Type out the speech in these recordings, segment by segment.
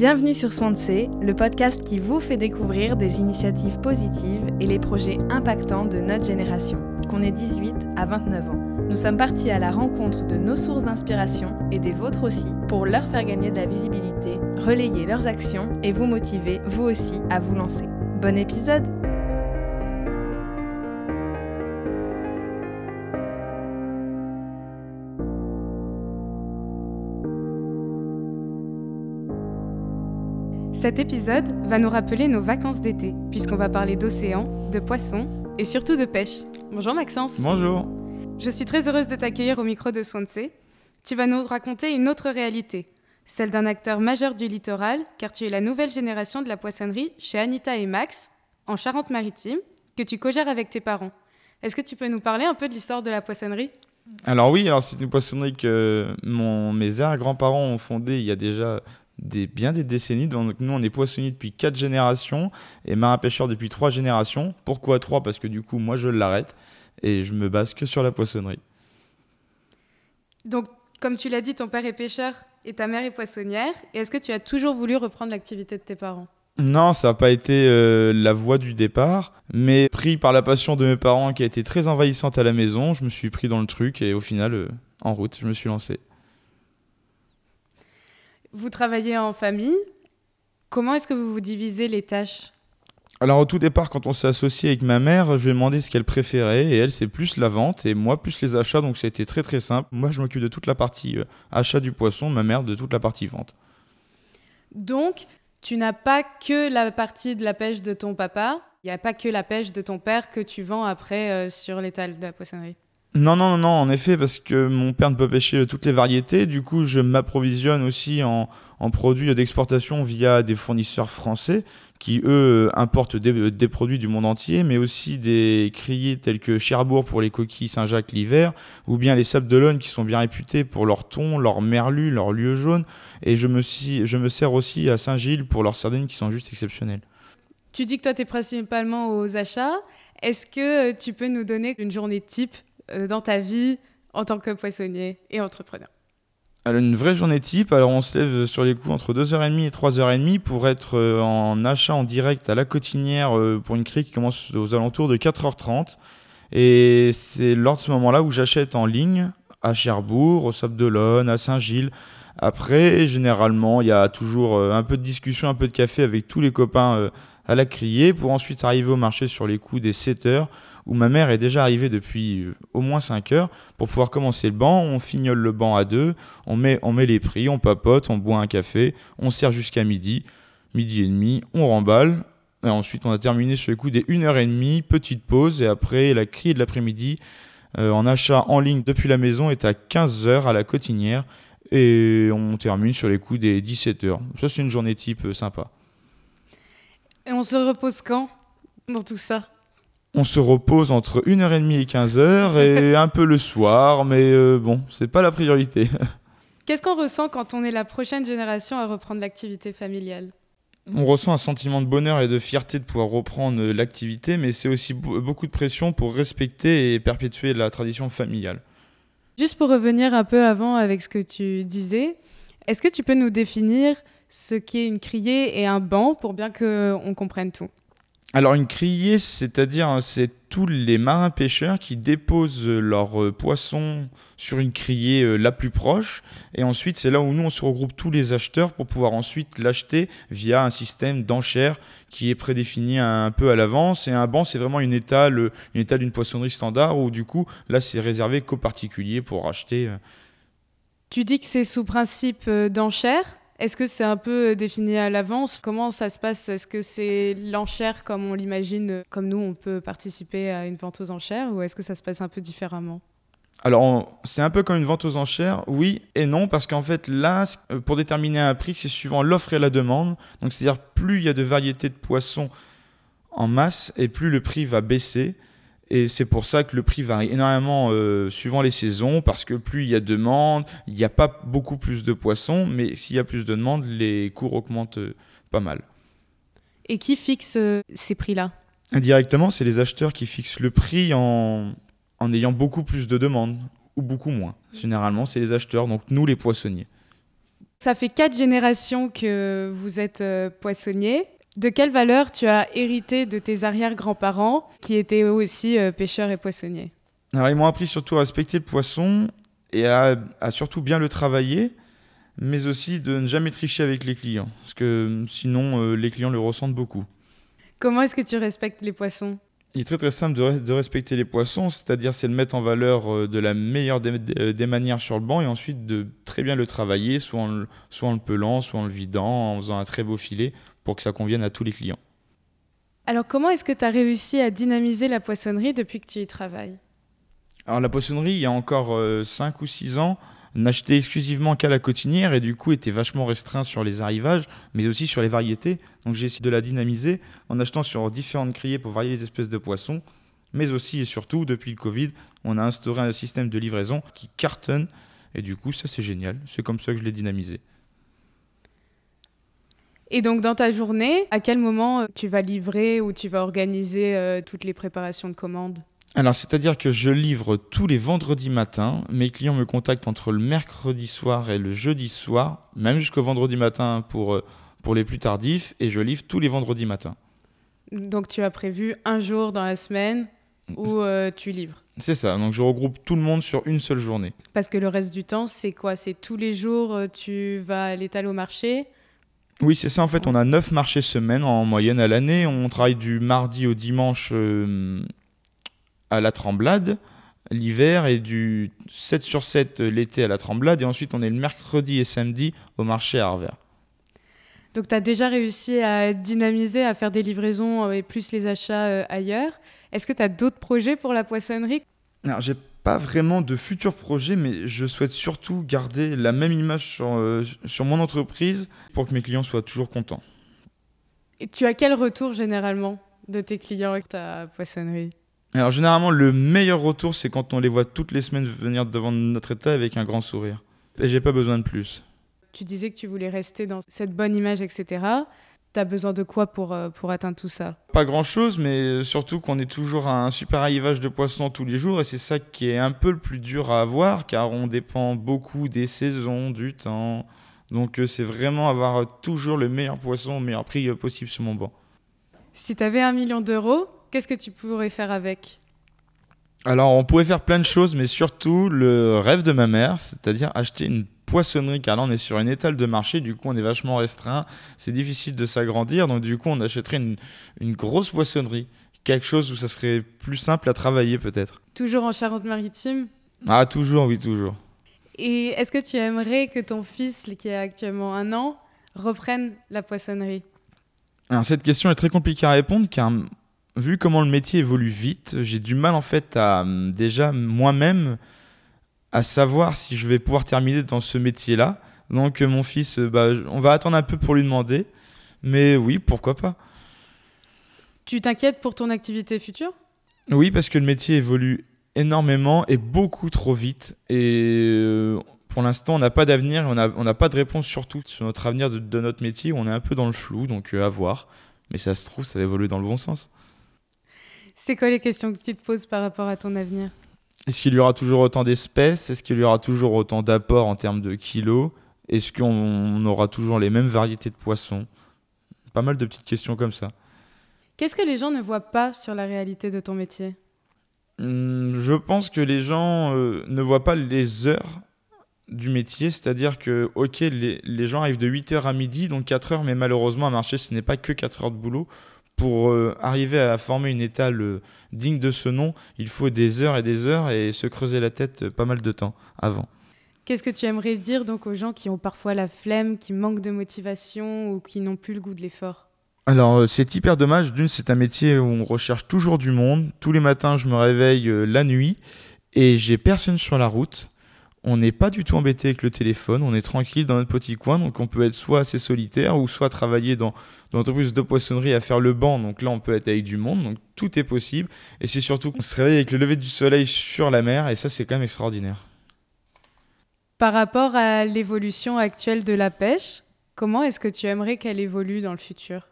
Bienvenue sur Swansea, le podcast qui vous fait découvrir des initiatives positives et les projets impactants de notre génération, qu'on ait 18 à 29 ans. Nous sommes partis à la rencontre de nos sources d'inspiration et des vôtres aussi pour leur faire gagner de la visibilité, relayer leurs actions et vous motiver, vous aussi, à vous lancer. Bon épisode Cet épisode va nous rappeler nos vacances d'été, puisqu'on va parler d'océan, de poissons et surtout de pêche. Bonjour Maxence. Bonjour. Je suis très heureuse de t'accueillir au micro de Swansea. Tu vas nous raconter une autre réalité, celle d'un acteur majeur du littoral, car tu es la nouvelle génération de la poissonnerie chez Anita et Max, en Charente-Maritime, que tu co-gères avec tes parents. Est-ce que tu peux nous parler un peu de l'histoire de la poissonnerie? Alors oui, alors c'est une poissonnerie que mon, mes arrière-grands-parents ont fondée il y a déjà des, bien des décennies. Donc nous, on est poissonniers depuis quatre générations et marin pêcheur depuis trois générations. Pourquoi trois? Parce que du coup, moi, je l'arrête et je me base que sur la poissonnerie. Donc, comme tu l'as dit, ton père est pêcheur et ta mère est poissonnière. Et est-ce que tu as toujours voulu reprendre l'activité de tes parents? Non, ça n'a pas été euh, la voie du départ, mais pris par la passion de mes parents qui a été très envahissante à la maison, je me suis pris dans le truc et au final, euh, en route, je me suis lancé. Vous travaillez en famille. Comment est-ce que vous vous divisez les tâches? Alors au tout départ, quand on s'est associé avec ma mère, je lui ai demandé ce qu'elle préférait et elle c'est plus la vente et moi plus les achats, donc ça a été très très simple. Moi je m'occupe de toute la partie euh, achat du poisson, ma mère de toute la partie vente. Donc tu n'as pas que la partie de la pêche de ton papa, il n'y a pas que la pêche de ton père que tu vends après euh, sur l'étal de la poissonnerie? Non, non, non, en effet, parce que mon père ne peut pêcher toutes les variétés. Du coup, je m'approvisionne aussi en, produits d'exportation via des fournisseurs français qui, eux, importent des, produits du monde entier, mais aussi des criers tels que Cherbourg pour les coquilles Saint-Jacques l'hiver, ou bien les Sables d'Olonne qui sont bien réputés pour leur thon, leur merlu, leur lieu jaune. Et je me, je me sers aussi à Saint-Gilles pour leurs sardines qui sont juste exceptionnelles. Tu dis que toi, tu es principalement aux achats. Est-ce que tu peux nous donner une journée type dans ta vie en tant que poissonnier et entrepreneur alors, une vraie journée type, alors on se lève sur les coups entre 2h30 et 3h30 pour être euh, en achat en direct à la cotinière euh, pour une crie qui commence aux alentours de 4h30. Et c'est lors de ce moment-là où j'achète en ligne à Cherbourg, au Sable d'Olonne, à Saint-Gilles. Après, généralement, il y a toujours un peu de discussion, un peu de café avec tous les copains à la crier pour ensuite arriver au marché sur les coups des 7 h où ma mère est déjà arrivée depuis euh, au moins 5 heures pour pouvoir commencer le banc. On fignole le banc à deux, on met, on met les prix, on papote, on boit un café, on sert jusqu'à midi, midi et demi, on remballe. Ensuite, on a terminé sur les coups des 1h30, petite pause, et après, la crie de l'après-midi euh, en achat en ligne depuis la maison est à 15h à la cotinière, et on termine sur les coups des 17h. Ça, c'est une journée type euh, sympa. Et on se repose quand dans tout ça? On se repose entre 1h30 et 15h et un peu le soir, mais euh, bon, c'est pas la priorité. Qu'est-ce qu'on ressent quand on est la prochaine génération à reprendre l'activité familiale? On ressent un sentiment de bonheur et de fierté de pouvoir reprendre l'activité, mais c'est aussi beaucoup de pression pour respecter et perpétuer la tradition familiale. Juste pour revenir un peu avant avec ce que tu disais, est-ce que tu peux nous définir ce qu'est une criée et un banc pour bien qu'on comprenne tout? Alors une criée, c'est-à-dire hein, c'est tous les marins pêcheurs qui déposent leurs euh, poissons sur une criée euh, la plus proche. Et ensuite c'est là où nous on se regroupe tous les acheteurs pour pouvoir ensuite l'acheter via un système d'enchères qui est prédéfini un, peu à l'avance. Et un banc c'est vraiment une étale euh, une étale d'une poissonnerie standard où du coup là c'est réservé qu'aux particuliers pour acheter. Tu dis que c'est sous principe d'enchères est-ce que c'est un peu euh, défini à l'avance? Comment ça se passe? Est-ce que c'est l'enchère comme on l'imagine, euh, comme nous on peut participer à une vente aux enchères, ou est-ce que ça se passe un peu différemment? Alors, c'est un peu comme une vente aux enchères, oui et non, parce qu'en fait, là, euh, pour déterminer un prix, c'est suivant l'offre et la demande. Donc, c'est-à-dire, plus il y a de variétés de poissons en masse, et plus le prix va baisser. Et c'est pour ça que le prix varie énormément euh, suivant les saisons, parce que plus il y a de demande, il n'y a pas beaucoup plus de poissons, mais s'il y a plus de demande, les cours augmentent euh, pas mal. Et qui fixe euh, ces prix-là? Indirectement, c'est les acheteurs qui fixent le prix en, en ayant beaucoup plus de demandes ou beaucoup moins. Généralement, c'est les acheteurs, donc nous les poissonniers. Ça fait quatre générations que vous êtes poissonnier. De quelle valeur tu as hérité de tes arrière-grands-parents qui étaient eux aussi euh, pêcheurs et poissonniers? Alors, ils m'ont appris surtout à respecter le poisson et à, à, surtout bien le travailler, mais aussi de ne jamais tricher avec les clients, parce que sinon, euh, les clients le ressentent beaucoup. Comment est-ce que tu respectes les poissons? Il est très très simple de, de respecter les poissons, c'est-à-dire c'est le mettre en valeur euh, de la meilleure des, des, manières sur le banc et ensuite de très bien le travailler, soit en le, soit en le pelant, soit en le vidant, en faisant un très beau filet pour que ça convienne à tous les clients. Alors comment est-ce que tu as réussi à dynamiser la poissonnerie depuis que tu y travailles? Alors la poissonnerie, il y a encore euh, 5 ou 6 ans, n'achetait exclusivement qu'à la cotinière et du coup était vachement restreint sur les arrivages, mais aussi sur les variétés. Donc j'ai essayé de la dynamiser en achetant sur différentes criées pour varier les espèces de poissons, mais aussi et surtout depuis le Covid, on a instauré un système de livraison qui cartonne et du coup ça c'est génial. C'est comme ça que je l'ai dynamisé. Et donc dans ta journée, à quel moment tu vas livrer ou tu vas organiser euh, toutes les préparations de commandes? Alors, c'est-à-dire que je livre tous les vendredis matins. Mes clients me contactent entre le mercredi soir et le jeudi soir, même jusqu'au vendredi matin pour, pour les plus tardifs, et je livre tous les vendredis matins. Donc, tu as prévu un jour dans la semaine où euh, tu livres? C'est ça, donc je regroupe tout le monde sur une seule journée. Parce que le reste du temps, c'est quoi? C'est tous les jours, euh, tu vas à l'étal au marché? Oui, c'est ça. En fait, on a 9 marchés semaine en moyenne à l'année. On travaille du mardi au dimanche euh, à la Tremblade l'hiver et du 7 sur 7 l'été à la Tremblade. Et ensuite, on est le mercredi et samedi au marché à Arvers. Donc, tu as déjà réussi à dynamiser, à faire des livraisons et plus les achats euh, ailleurs. Est-ce que tu as d'autres projets pour la poissonnerie? Alors, j'ai pas vraiment de futurs projets, mais je souhaite surtout garder la même image sur, euh, sur mon entreprise pour que mes clients soient toujours contents. Et tu as quel retour généralement de tes clients avec ta poissonnerie? Alors généralement, le meilleur retour, c'est quand on les voit toutes les semaines venir devant notre état avec un grand sourire. Et j'ai pas besoin de plus. Tu disais que tu voulais rester dans cette bonne image, etc. T'as besoin de quoi pour, euh, pour atteindre tout ça? Pas grand chose, mais surtout qu'on est toujours à un super arrivage de poissons tous les jours et c'est ça qui est un peu le plus dur à avoir car on dépend beaucoup des saisons, du temps. Donc euh, c'est vraiment avoir toujours le meilleur poisson au meilleur prix euh, possible sur mon banc. Si tu avais un million d'euros, Qu'est-ce que tu pourrais faire avec? Alors, on pourrait faire plein de choses, mais surtout le rêve de ma mère, c'est-à-dire acheter une poissonnerie, car là, on est sur une étale de marché, du coup, on est vachement restreint, c'est difficile de s'agrandir, donc du coup, on achèterait une, une grosse poissonnerie, quelque chose où ça serait plus simple à travailler, peut-être. Toujours en Charente-Maritime? Ah, toujours, oui, toujours. Et est-ce que tu aimerais que ton fils, qui a actuellement un an, reprenne la poissonnerie? Alors, cette question est très compliquée à répondre car vu comment le métier évolue vite, j'ai du mal en fait à déjà moi-même à savoir si je vais pouvoir terminer dans ce métier-là. Donc mon fils, bah, on va attendre un peu pour lui demander, mais oui, pourquoi pas. Tu t'inquiètes pour ton activité future? Oui, parce que le métier évolue énormément et beaucoup trop vite. Et euh, pour l'instant, on n'a pas d'avenir, on n'a on a pas de réponse surtout sur notre avenir de, de, notre métier. On est un peu dans le flou, donc euh, à voir. Mais ça se trouve, ça va évoluer dans le bon sens. C'est quoi les questions que tu te poses par rapport à ton avenir? Est-ce qu'il y aura toujours autant d'espèces? Est-ce qu'il y aura toujours autant d'apports en termes de kilos? Est-ce qu'on aura toujours les mêmes variétés de poissons? Pas mal de petites questions comme ça. Qu'est-ce que les gens ne voient pas sur la réalité de ton métier? Hum, Je pense que les gens euh, ne voient pas les heures du métier, c'est-à-dire que, ok, les, les, gens arrivent de 8h à midi, donc 4 heures, mais malheureusement, à marcher, ce n'est pas que 4 heures de boulot pour euh, arriver à former une étale euh, digne de ce nom, il faut des heures et des heures et se creuser la tête euh, pas mal de temps avant. Qu'est-ce que tu aimerais dire donc aux gens qui ont parfois la flemme, qui manquent de motivation ou qui n'ont plus le goût de l'effort? Alors c'est hyper dommage, d'une c'est un métier où on recherche toujours du monde, tous les matins je me réveille la nuit et j'ai personne sur la route, on n'est pas du tout embêté avec le téléphone, on est tranquille dans notre petit coin, donc on peut être soit assez solitaire ou soit travailler dans, dans l'entreprise de poissonnerie à faire le banc, donc là on peut être avec du monde, donc tout est possible. Et c'est surtout qu'on se réveille avec le lever du soleil sur la mer, et ça c'est quand même extraordinaire. Par rapport à l'évolution actuelle de la pêche, comment est-ce que tu aimerais qu'elle évolue dans le futur?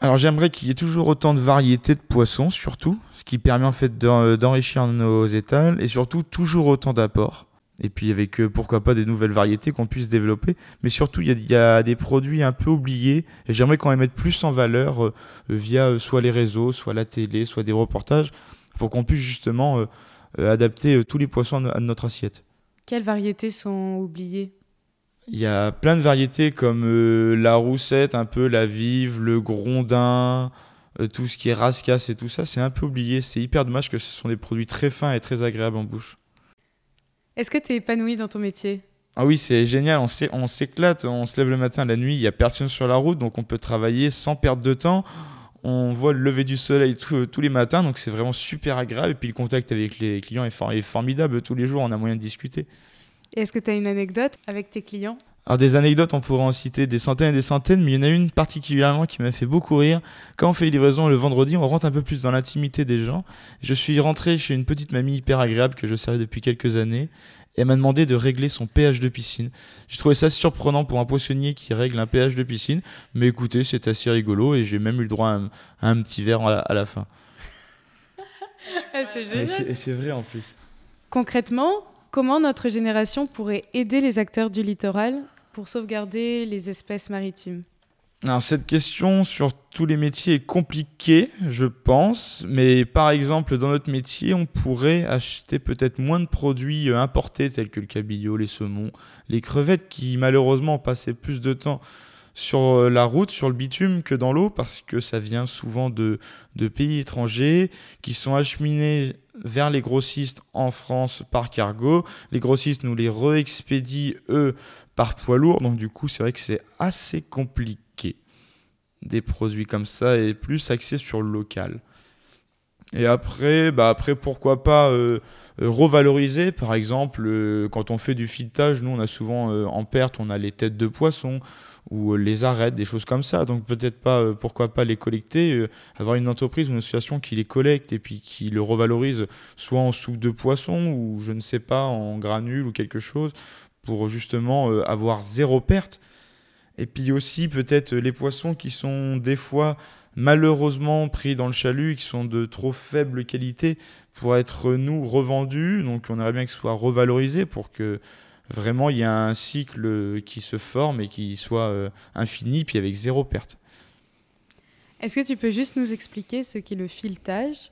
Alors j'aimerais qu'il y ait toujours autant de variétés de poissons, surtout, ce qui permet en fait d'enrichir nos étals, et surtout toujours autant d'apports. et puis avec pourquoi pas des nouvelles variétés qu'on puisse développer. Mais surtout, il y, a des produits un peu oubliés et j'aimerais quand même mettre plus en valeur via soit les réseaux, soit la télé, soit des reportages pour qu'on puisse justement adapter tous les poissons à notre assiette. Quelles variétés sont oubliées? Il y a plein de variétés comme euh, la roussette, un peu la vive, le grondin, euh, tout ce qui est rascasse et tout ça, c'est un peu oublié. C'est hyper dommage que ce sont des produits très fins et très agréables en bouche. Est-ce que tu es épanoui dans ton métier? Ah oui, c'est génial, on s'éclate, on se lève le matin, la nuit, il n'y a personne sur la route, donc on peut travailler sans perdre de temps. On voit le lever du soleil tous les matins, donc c'est vraiment super agréable. Et puis le contact avec les clients est formidable tous les jours, on a moyen de discuter. Est-ce que tu as une anecdote avec tes clients? Alors des anecdotes, on pourrait en citer des centaines et des centaines, mais il y en a une particulièrement qui m'a fait beaucoup rire. Quand on fait les livraisons le vendredi, on rentre un peu plus dans l'intimité des gens. Je suis rentré chez une petite mamie hyper agréable que je servais depuis quelques années. Et elle m'a demandé de régler son pH de piscine. J'ai trouvé ça surprenant pour un poissonnier qui règle un pH de piscine. Mais écoutez, c'est assez rigolo et j'ai même eu le droit à un, petit verre à la, fin. c'est génial. Et c'est vrai en plus. Concrètement, Comment notre génération pourrait aider les acteurs du littoral pour sauvegarder les espèces maritimes? Cette question sur tous les métiers est compliquée, je pense, mais par exemple, dans notre métier, on pourrait acheter peut-être moins de produits euh, importés tels que le cabillaud, les saumons, les crevettes qui malheureusement passaient plus de temps sur euh, la route, sur le bitume que dans l'eau, parce que ça vient souvent de, pays étrangers qui sont acheminés vers les grossistes en France par cargo. Les grossistes nous les re-expédient, eux, par poids lourd. Donc du coup, c'est vrai que c'est assez compliqué. Des produits comme ça et plus axés sur le local. Et après, bah après pourquoi pas euh, euh, revaloriser, par exemple, euh, quand on fait du filetage, nous on a souvent en perte, on a les têtes de poisson, ou les arrête, des choses comme ça. Donc peut-être pas, pourquoi pas les collecter, avoir une entreprise ou une association qui les collecte et puis qui le revalorise soit en soupe de poisson ou je ne sais pas, en granules ou quelque chose pour justement avoir zéro perte. Et puis aussi peut-être les poissons qui sont des fois malheureusement pris dans le chalut, qui sont de trop faible qualité pour être nous revendus. Donc on aimerait bien qu'ils soient revalorisés pour que vraiment il y a un cycle qui se forme et qui soit euh, infini, puis avec zéro perte. Est-ce que tu peux juste nous expliquer ce qu'est le filetage?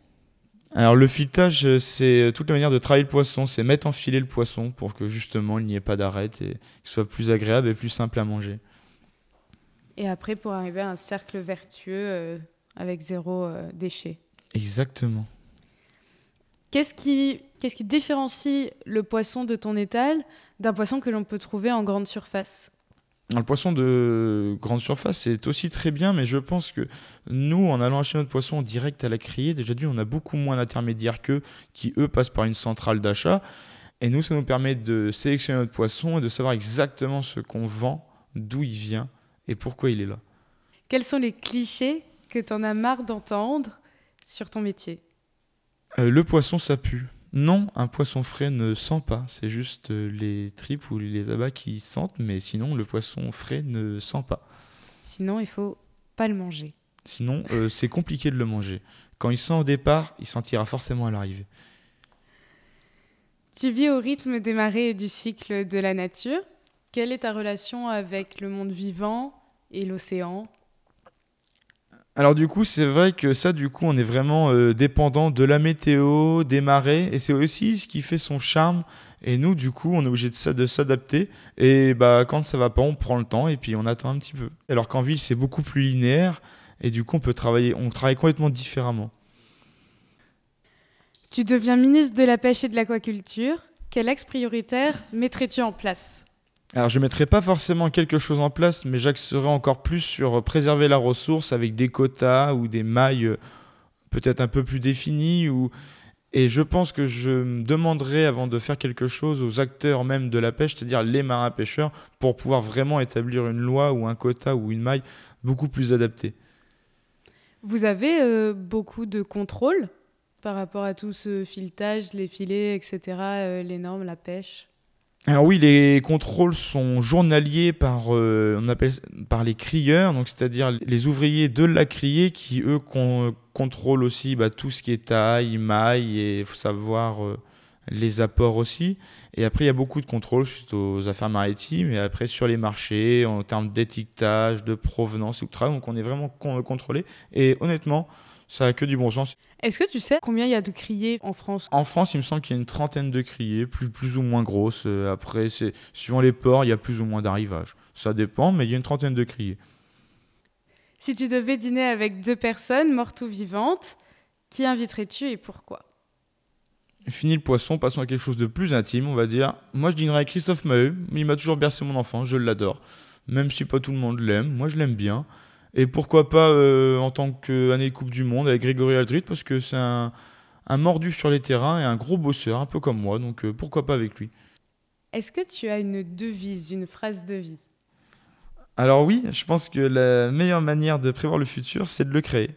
Alors le filetage, euh, c'est toute la manière de travailler le poisson, c'est mettre en filet le poisson pour que justement il n'y ait pas d'arrêt et qu'il soit plus agréable et plus simple à manger. Et après pour arriver à un cercle vertueux euh, avec zéro déchet. Exactement. Qu'est-ce qui, qu'est-ce qui différencie le poisson de ton étal d'un poisson que l'on peut trouver en grande surface? Le poisson de grande surface, c'est aussi très bien, mais je pense que nous, en allant acheter notre poisson direct à la criée, déjà dit, on a beaucoup moins d'intermédiaires qu'eux, qui eux passent par une centrale d'achat. Et nous, ça nous permet de sélectionner notre poisson et de savoir exactement ce qu'on vend, d'où il vient et pourquoi il est là. Quels sont les clichés que tu en as marre d'entendre sur ton métier euh, Le poisson, ça pue. Non, un poisson frais ne sent pas. C'est juste euh, les tripes ou les abats qui sentent, mais sinon, le poisson frais ne sent pas. Sinon, il faut pas le manger. Sinon, euh, c'est compliqué de le manger. Quand il sent au départ, il sentira forcément à l'arrivée. Tu vis au rythme des marées et du cycle de la nature. Quelle est ta relation avec le monde vivant et l'océan? Alors du coup, c'est vrai que ça, du coup, on est vraiment euh, dépendant de la météo, des marées, et c'est aussi ce qui fait son charme. Et nous, du coup, on est obligé de, de s'adapter. Et bah, quand ça va pas, on prend le temps et puis on attend un petit peu. Alors qu'en ville, c'est beaucoup plus linéaire, et du coup, on peut travailler, on travaille complètement différemment. Tu deviens ministre de la pêche et de l'aquaculture. Quel axe prioritaire mettrais-tu en place? Alors je ne mettrai pas forcément quelque chose en place, mais j'axerai encore plus sur préserver la ressource avec des quotas ou des mailles euh, peut-être un peu plus définies. Et je pense que je demanderai avant de faire quelque chose aux acteurs même de la pêche, c'est-à-dire les marins pêcheurs, pour pouvoir vraiment établir une loi ou un quota ou une maille beaucoup plus adaptée. Vous avez euh, beaucoup de contrôle par rapport à tout ce filetage, les filets, etc., euh, les normes, la pêche? Alors oui, les contrôles sont journaliers par, euh, on appelle, par les crieurs, c'est-à-dire les ouvriers de la criée qui, eux, contrôlent aussi bah, tout ce qui est taille, maille, et il faut savoir euh, les apports aussi. Et après, il y a beaucoup de contrôles suite aux affaires maritimes. Et après, sur les marchés, en termes d'étiquetage, de provenance, etc. Donc, on est vraiment contrôlé. Et honnêtement, ça a que du bon sens. Est-ce que tu sais combien il y a de criées en France? En France, il me semble qu'il y a une trentaine de criées, plus, plus ou moins grosses. Euh, après, c'est suivant les ports, il y a plus ou moins d'arrivages. Ça dépend, mais il y a une trentaine de criées. Si tu devais dîner avec deux personnes, mortes ou vivantes, qui inviterais-tu et pourquoi? Fini le poisson, passons à quelque chose de plus intime, on va dire. Moi, je dînerais avec Christophe Maheu. Il m'a toujours bercé mon enfant, je l'adore. Même si pas tout le monde l'aime, moi je l'aime bien. Et pourquoi pas euh, en tant qu'année Coupe du Monde avec Grégory Aldrit, parce que c'est un, mordu sur les terrains et un gros bosseur, un peu comme moi, donc euh, pourquoi pas avec lui. Est-ce que tu as une devise, une phrase de vie? Alors oui, je pense que la meilleure manière de prévoir le futur, c'est de le créer.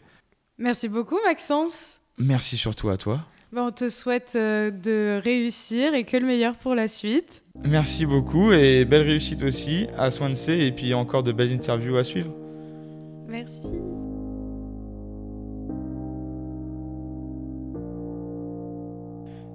Merci beaucoup Maxence. Merci surtout à toi. On te souhaite euh, de réussir et que le meilleur pour la suite. Merci beaucoup et belle réussite aussi à Swansea et puis encore de belles interviews à suivre. Merci.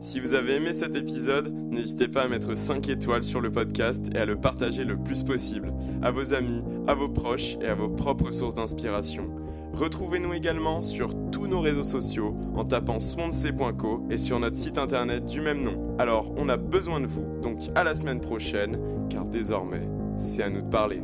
Si vous avez aimé cet épisode, n'hésitez pas à mettre 5 étoiles sur le podcast et à le partager le plus possible à vos amis, à vos proches et à vos propres sources d'inspiration. Retrouvez-nous également sur tous nos réseaux sociaux en tapant swansea.co et sur notre site internet du même nom. Alors, on a besoin de vous, donc à la semaine prochaine, car désormais, c'est à nous de parler.